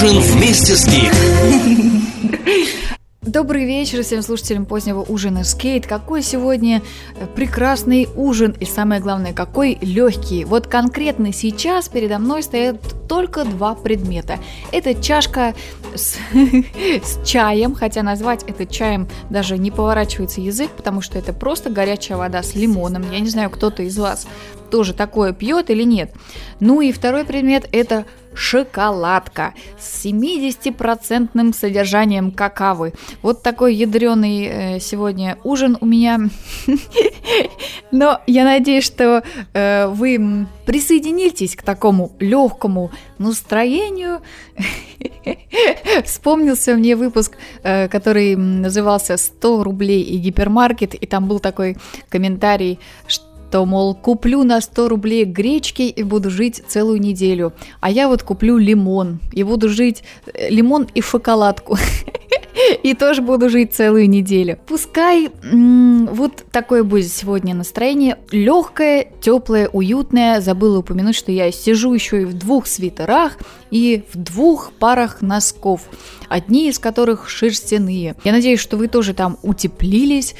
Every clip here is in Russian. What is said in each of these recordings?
ужин вместе с Гик. Добрый вечер всем слушателям позднего ужина скейт. Какой сегодня э, прекрасный ужин и самое главное, какой легкий. Вот конкретно сейчас передо мной стоят только два предмета. Это чашка с, с чаем, хотя назвать это чаем даже не поворачивается язык, потому что это просто горячая вода с лимоном. Я не знаю, кто-то из вас тоже такое пьет или нет. Ну и второй предмет это шоколадка с 70% содержанием какавы. Вот такой ядреный э, сегодня ужин у меня. Но я надеюсь, что э, вы присоединитесь к такому легкому настроению. Вспомнился мне выпуск, э, который назывался «100 рублей и гипермаркет», и там был такой комментарий, что то, мол, куплю на 100 рублей гречки и буду жить целую неделю. А я вот куплю лимон и буду жить э, лимон и шоколадку. И тоже буду жить целую неделю. Пускай вот такое будет сегодня настроение. Легкое, теплое, уютное. Забыла упомянуть, что я сижу еще и в двух свитерах и в двух парах носков одни из которых шерстяные. Я надеюсь, что вы тоже там утеплились.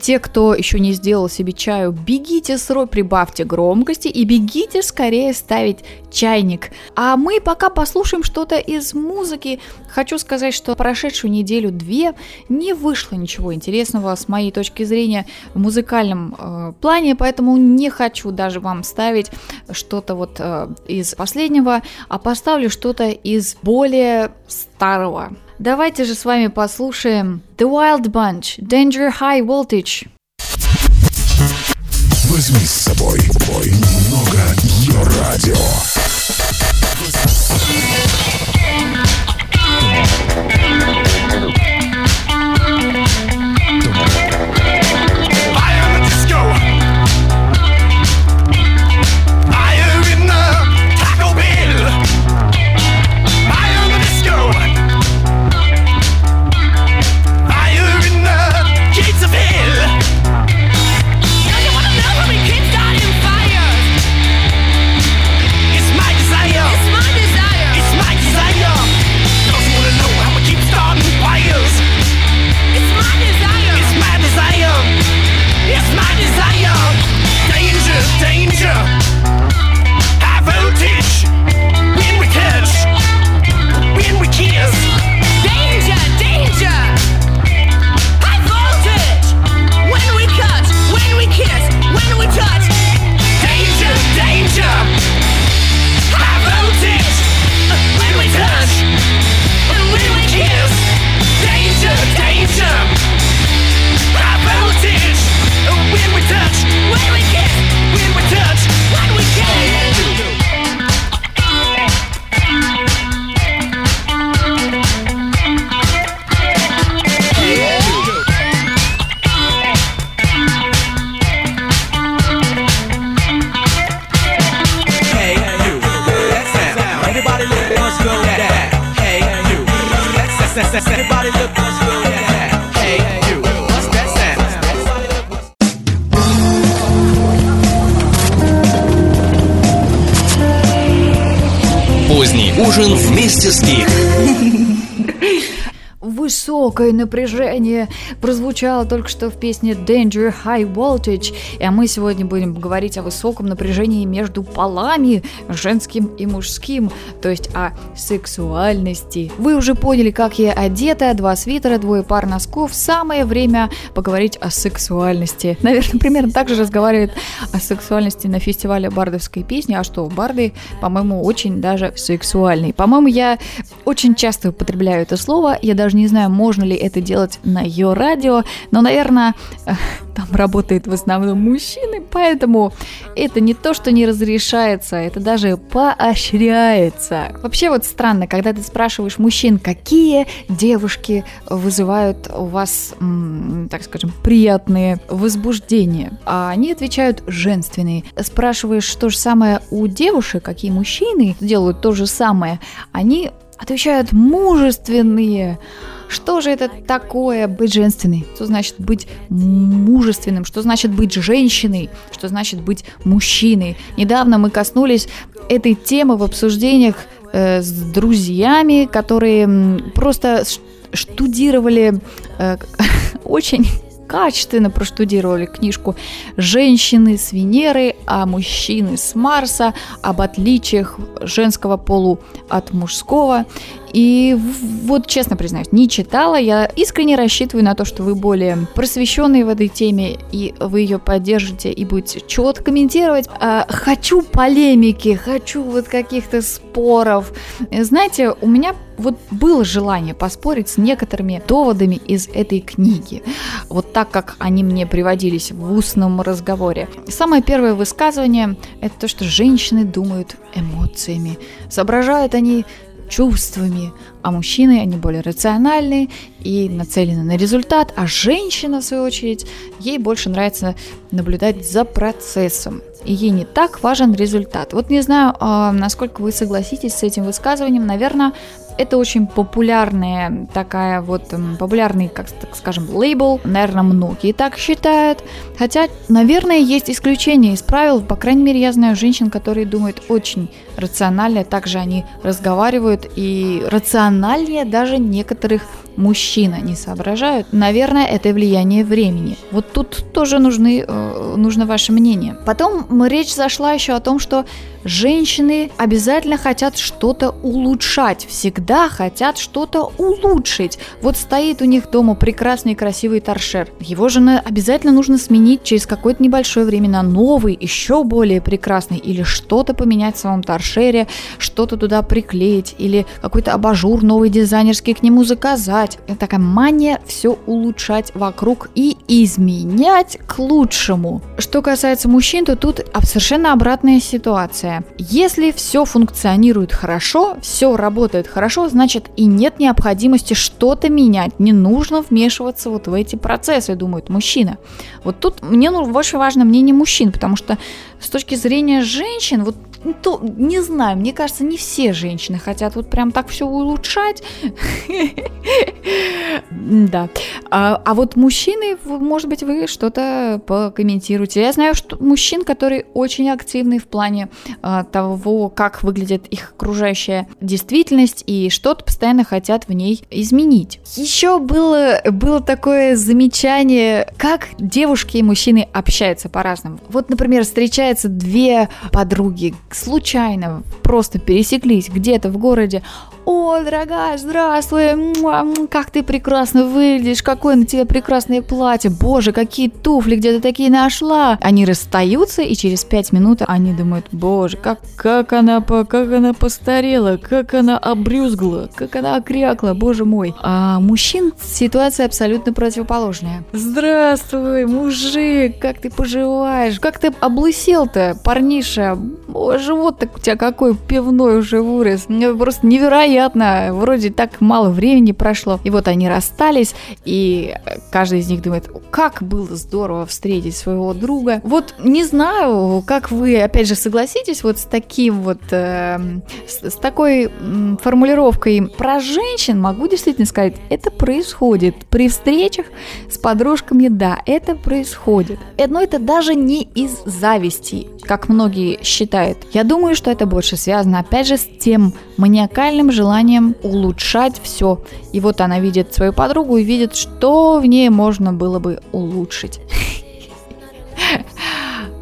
Те, кто еще не сделал себе чаю, бегите срок, прибавьте громкости и бегите скорее ставить чайник. А мы пока послушаем что-то из музыки. Хочу сказать, что прошедшую неделю-две не вышло ничего интересного с моей точки зрения в музыкальном э, плане, поэтому не хочу даже вам ставить что-то вот э, из последнего, а поставлю что-то из более старого. Давайте же с вами послушаем The Wild Bunch, Danger High Voltage. Возьми с собой немного ее радио. Высокое напряжение прозвучало только что в песне Danger High Voltage, и мы сегодня будем говорить о высоком напряжении между полами, женским и мужским, то есть о сексуальности. Вы уже поняли, как я одета, два свитера, двое пар носков, самое время поговорить о сексуальности. Наверное, примерно так же разговаривают о сексуальности на фестивале бардовской песни, а что, барды, по-моему, очень даже сексуальные. По-моему, я очень часто употребляю это слово, я даже не знаю, можно ли это делать на ее радио, но, наверное, э, там работают в основном мужчины, поэтому это не то, что не разрешается, это даже поощряется. Вообще вот странно, когда ты спрашиваешь мужчин, какие девушки вызывают у вас, так скажем, приятные возбуждения, а они отвечают женственные. Спрашиваешь то же самое у девушек, какие мужчины делают то же самое, они отвечают мужественные. Что же это такое быть женственной? Что значит быть мужественным? Что значит быть женщиной? Что значит быть мужчиной? Недавно мы коснулись этой темы в обсуждениях э, с друзьями, которые просто штудировали э, очень качественно проштудировали книжку «Женщины с Венеры, а мужчины с Марса», об отличиях женского полу от мужского. И вот, честно признаюсь, не читала. Я искренне рассчитываю на то, что вы более просвещенные в этой теме, и вы ее поддержите и будете четко комментировать. А, хочу полемики, хочу вот каких-то споров. Знаете, у меня вот было желание поспорить с некоторыми доводами из этой книги, вот так, как они мне приводились в устном разговоре. Самое первое высказывание – это то, что женщины думают эмоциями. Соображают они чувствами, а мужчины, они более рациональные и нацелены на результат, а женщина, в свою очередь, ей больше нравится наблюдать за процессом, и ей не так важен результат. Вот не знаю, а, насколько вы согласитесь с этим высказыванием, наверное, это очень популярная такая вот, популярный, как так скажем, лейбл. Наверное, многие так считают. Хотя, наверное, есть исключения из правил. По крайней мере, я знаю женщин, которые думают очень рационально. Также они разговаривают и рациональнее даже некоторых мужчин они соображают. Наверное, это влияние времени. Вот тут тоже нужны, э, нужно ваше мнение. Потом речь зашла еще о том, что женщины обязательно хотят что-то улучшать, всегда хотят что-то улучшить. Вот стоит у них дома прекрасный красивый торшер. Его же обязательно нужно сменить через какое-то небольшое время на новый, еще более прекрасный, или что-то поменять в своем торшере, что-то туда приклеить, или какой-то абажур новый дизайнерский к нему заказать. Это такая мания все улучшать вокруг и изменять к лучшему. Что касается мужчин, то тут совершенно обратная ситуация. Если все функционирует хорошо, все работает хорошо, значит и нет необходимости что-то менять. Не нужно вмешиваться вот в эти процессы, думает мужчина. Вот тут мне ну, больше важно мнение мужчин, потому что с точки зрения женщин, вот то, не знаю, мне кажется, не все женщины хотят вот прям так все улучшать. Да. А, а вот мужчины, может быть, вы что-то покомментируете. Я знаю, что мужчин, которые очень активны в плане а, того, как выглядит их окружающая действительность и что-то постоянно хотят в ней изменить. Еще было, было такое замечание, как девушки и мужчины общаются по-разному. Вот, например, встречаются две подруги, случайно просто пересеклись где-то в городе, о, дорогая, здравствуй, как ты прекрасно выглядишь, какое на тебе прекрасное платье, боже, какие туфли, где ты такие нашла. Они расстаются, и через пять минут они думают, боже, как, как, она, как она постарела, как она обрюзгла, как она окрякла, боже мой. А мужчин ситуация абсолютно противоположная. Здравствуй, мужик, как ты поживаешь, как ты облысел-то, парниша, о, живот так у тебя какой пивной уже вырос, просто невероятно вроде так мало времени прошло. И вот они расстались, и каждый из них думает, как было здорово встретить своего друга. Вот не знаю, как вы, опять же, согласитесь вот с таким вот, э, с, с такой формулировкой про женщин, могу действительно сказать, это происходит. При встречах с подружками, да, это происходит. Но это даже не из зависти, как многие считают. Я думаю, что это больше связано, опять же, с тем маниакальным желанием улучшать все. И вот она видит свою подругу и видит, что в ней можно было бы улучшить.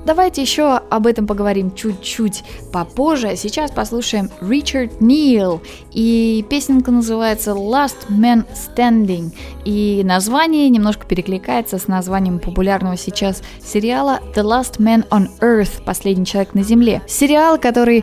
Давайте еще об этом поговорим чуть-чуть попозже. Сейчас послушаем Ричард Нил. И песенка называется Last Man Standing. И название немножко перекликается с названием популярного сейчас сериала The Last Man on Earth. Последний человек на Земле. Сериал, который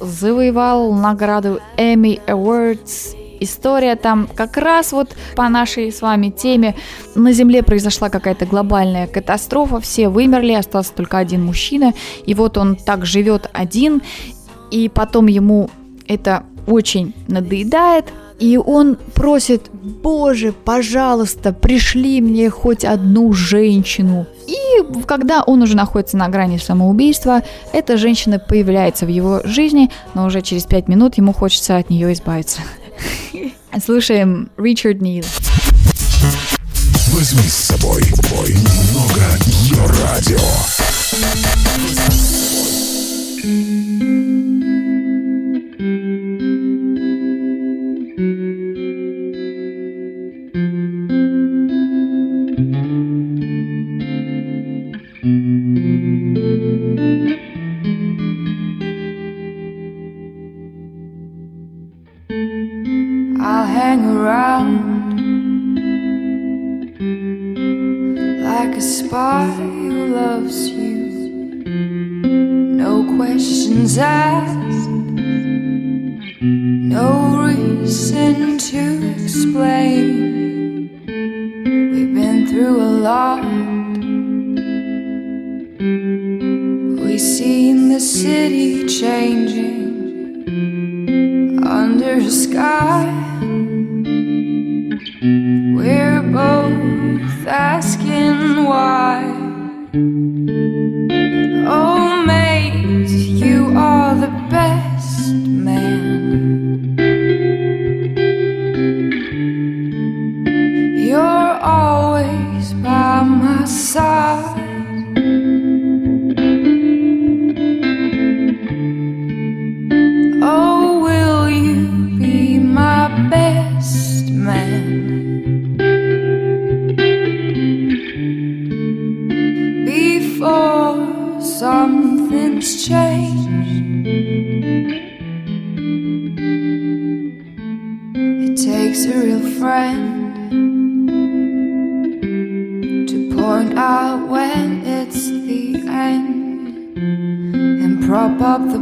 завоевал награду Emmy Awards история там как раз вот по нашей с вами теме. На Земле произошла какая-то глобальная катастрофа, все вымерли, остался только один мужчина, и вот он так живет один, и потом ему это очень надоедает, и он просит, Боже, пожалуйста, пришли мне хоть одну женщину. И когда он уже находится на грани самоубийства, эта женщина появляется в его жизни, но уже через пять минут ему хочется от нее избавиться. Слушаем Ричард Нил. Возьми с собой бой немного ее радио. Through a lot. We've seen the city changing under a sky. Something's changed, it takes a real friend to point out when it's the end and prop up the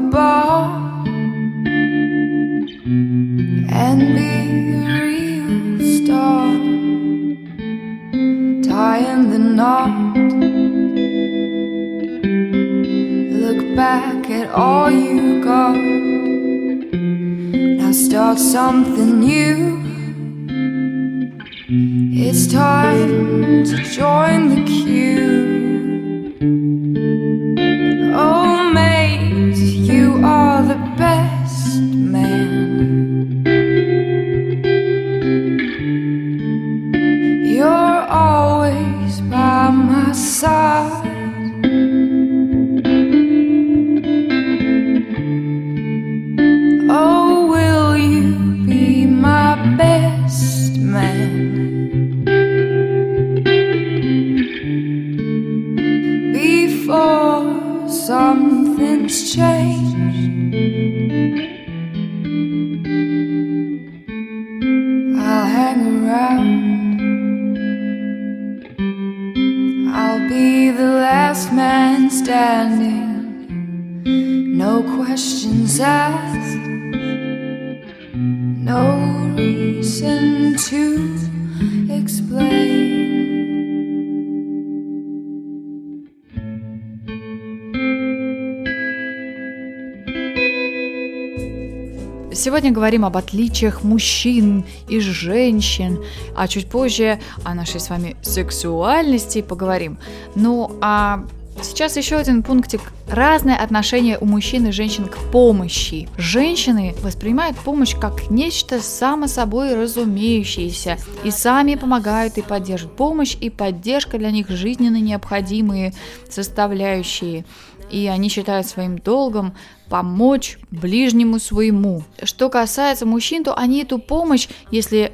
Сегодня говорим об отличиях мужчин и женщин, а чуть позже о нашей с вами сексуальности поговорим. Ну, а сейчас еще один пунктик. Разное отношение у мужчин и женщин к помощи. Женщины воспринимают помощь как нечто само собой разумеющееся и сами помогают и поддерживают. Помощь и поддержка для них жизненно необходимые составляющие и они считают своим долгом помочь ближнему своему. Что касается мужчин, то они эту помощь, если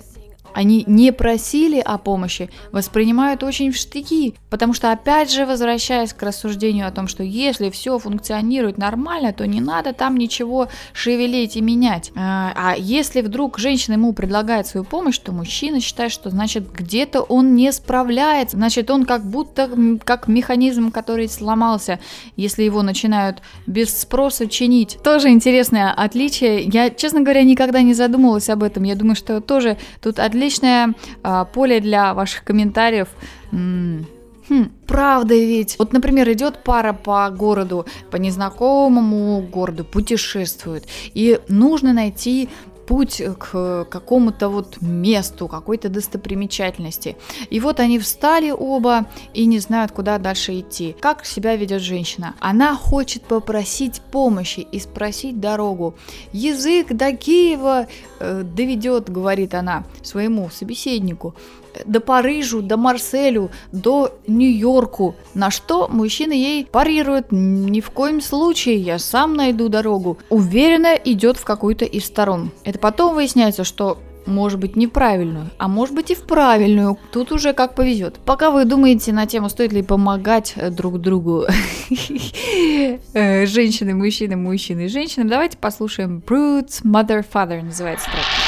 они не просили о помощи, воспринимают очень в штыки, потому что, опять же, возвращаясь к рассуждению о том, что если все функционирует нормально, то не надо там ничего шевелить и менять. А а если вдруг женщина ему предлагает свою помощь, то мужчина считает, что значит где-то он не справляется, значит он как будто как механизм, который сломался, если его начинают без спроса чинить. Тоже интересное отличие. Я, честно говоря, никогда не задумывалась об этом. Я думаю, что тоже тут отличное а, поле для ваших комментариев. М, Хм, правда ведь. Вот, например, идет пара по городу, по незнакомому городу, путешествует, и нужно найти путь к какому-то вот месту, какой-то достопримечательности. И вот они встали оба и не знают, куда дальше идти. Как себя ведет женщина? Она хочет попросить помощи и спросить дорогу. Язык до Киева э, доведет, говорит она своему собеседнику до Парижу, до Марселю, до Нью-Йорку. На что мужчина ей парирует, ни в коем случае, я сам найду дорогу. Уверенно идет в какую-то из сторон. Это потом выясняется, что может быть неправильную, а может быть и в правильную. Тут уже как повезет. Пока вы думаете на тему, стоит ли помогать э, друг другу э, женщины, мужчины, мужчины и женщины, давайте послушаем Brutes Mother Father называется трек.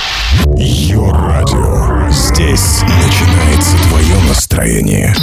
Йо-радио. Здесь начинается твое настроение.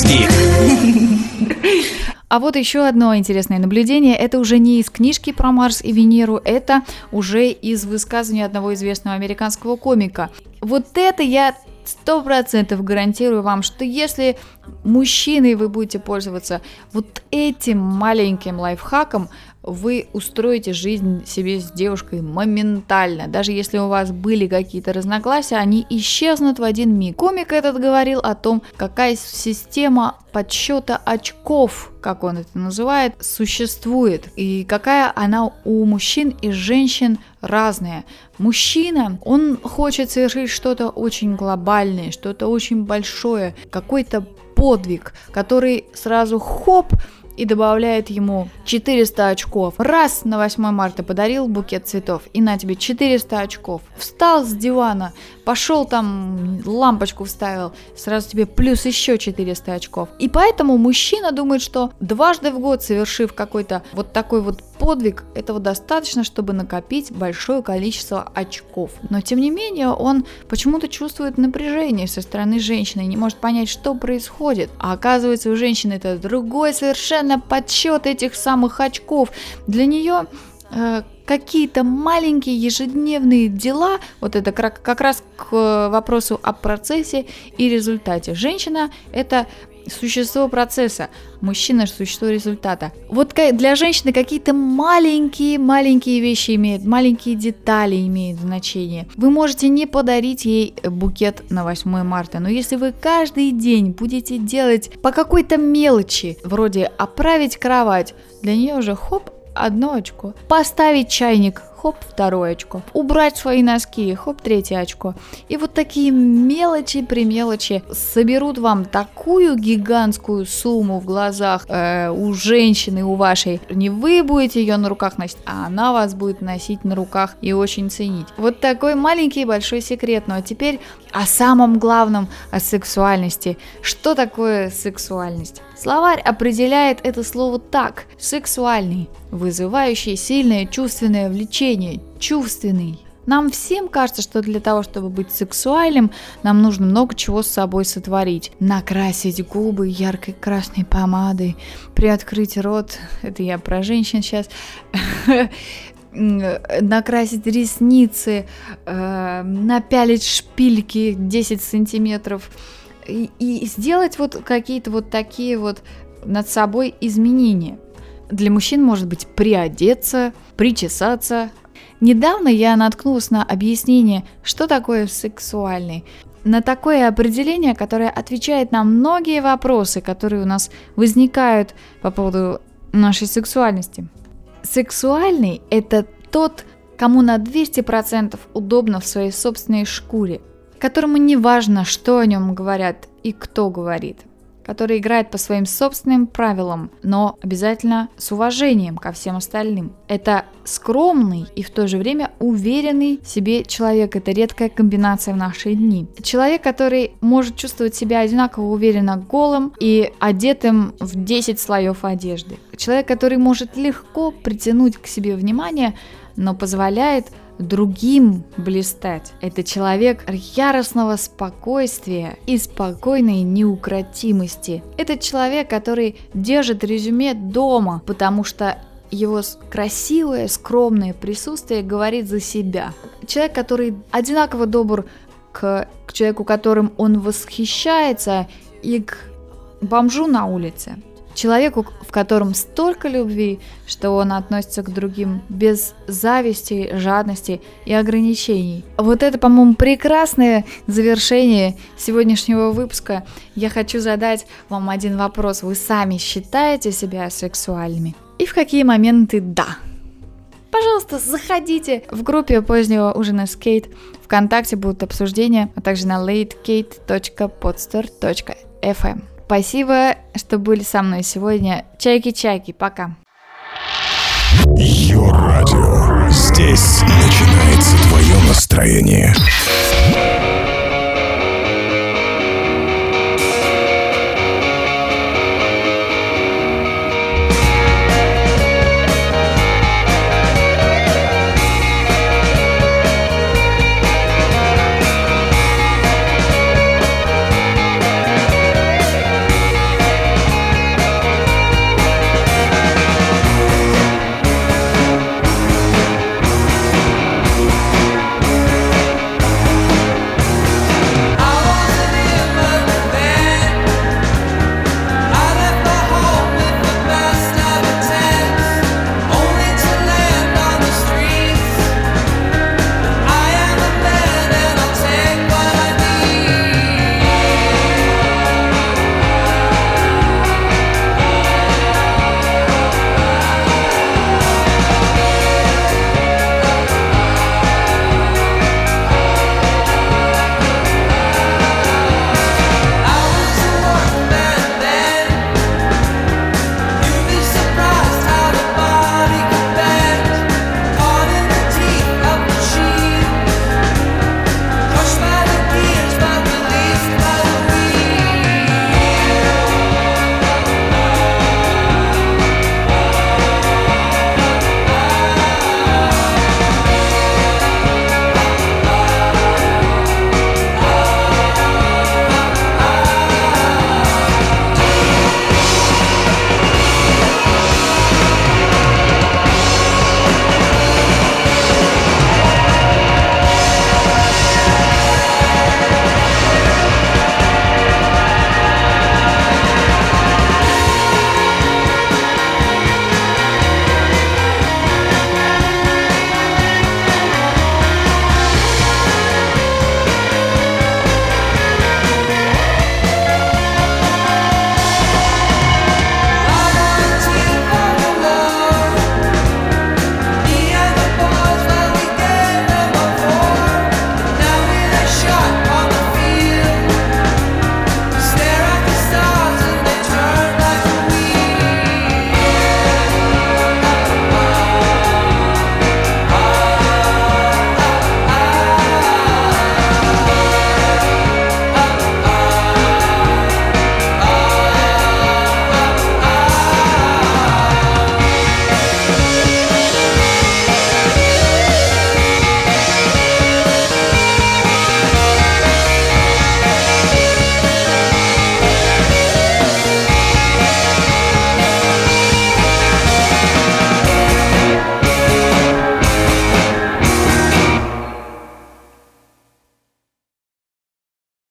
Гик. А вот еще одно интересное наблюдение. Это уже не из книжки про Марс и Венеру, это уже из высказывания одного известного американского комика. Вот это я сто процентов гарантирую вам, что если мужчиной вы будете пользоваться вот этим маленьким лайфхаком, вы устроите жизнь себе с девушкой моментально. Даже если у вас были какие-то разногласия, они исчезнут в один миг. Комик этот говорил о том, какая система подсчета очков, как он это называет, существует. И какая она у мужчин и женщин разная. Мужчина, он хочет совершить что-то очень глобальное, что-то очень большое, какой-то подвиг, который сразу хоп, и добавляет ему 400 очков. Раз на 8 марта подарил букет цветов, и на тебе 400 очков. Встал с дивана, пошел там, лампочку вставил, сразу тебе плюс еще 400 очков. И поэтому мужчина думает, что дважды в год, совершив какой-то вот такой вот подвиг, этого достаточно, чтобы накопить большое количество очков. Но тем не менее, он почему-то чувствует напряжение со стороны женщины не может понять, что происходит. А оказывается, у женщины это другой совершенно подсчет этих самых очков. Для нее э, какие-то маленькие ежедневные дела, вот это как, раз к вопросу о процессе и результате. Женщина это существо процесса, мужчина существо результата. Вот для женщины какие-то маленькие-маленькие вещи имеют, маленькие детали имеют значение. Вы можете не подарить ей букет на 8 марта, но если вы каждый день будете делать по какой-то мелочи, вроде оправить кровать, для нее уже хоп, одно очко. Поставить чайник, хоп, второе очко. Убрать свои носки, хоп, третье очко. И вот такие мелочи при мелочи соберут вам такую гигантскую сумму в глазах э, у женщины, у вашей. Не вы будете ее на руках носить, а она вас будет носить на руках и очень ценить. Вот такой маленький большой секрет. Ну а теперь о самом главном, о сексуальности. Что такое сексуальность? Словарь определяет это слово так. Сексуальный, вызывающий сильное чувственное влечение, чувственный. Нам всем кажется, что для того, чтобы быть сексуальным, нам нужно много чего с собой сотворить. Накрасить губы яркой красной помадой, приоткрыть рот, это я про женщин сейчас, накрасить ресницы, э, напялить шпильки 10 сантиметров, и, и сделать вот какие-то вот такие вот над собой изменения. Для мужчин может быть приодеться, причесаться. Недавно я наткнулась на объяснение, что такое сексуальный. На такое определение, которое отвечает на многие вопросы, которые у нас возникают по поводу нашей сексуальности. Сексуальный – это тот, кому на 200% удобно в своей собственной шкуре – которому не важно, что о нем говорят и кто говорит, который играет по своим собственным правилам, но обязательно с уважением ко всем остальным. Это скромный и в то же время уверенный в себе человек. Это редкая комбинация в наши дни. Человек, который может чувствовать себя одинаково уверенно голым и одетым в 10 слоев одежды. Человек, который может легко притянуть к себе внимание, но позволяет другим блистать. Это человек яростного спокойствия и спокойной неукротимости. Это человек, который держит резюме дома, потому что его красивое, скромное присутствие говорит за себя. Человек, который одинаково добр к, к человеку, которым он восхищается, и к бомжу на улице. Человеку, в котором столько любви, что он относится к другим без зависти, жадности и ограничений. Вот это, по-моему, прекрасное завершение сегодняшнего выпуска. Я хочу задать вам один вопрос. Вы сами считаете себя сексуальными? И в какие моменты да? Пожалуйста, заходите в группе позднего ужина с Кейт. Вконтакте будут обсуждения, а также на latecate.podster.fm. Спасибо, что были со мной сегодня. Чайки-чайки, пока. Йо радио. Здесь начинается твое настроение.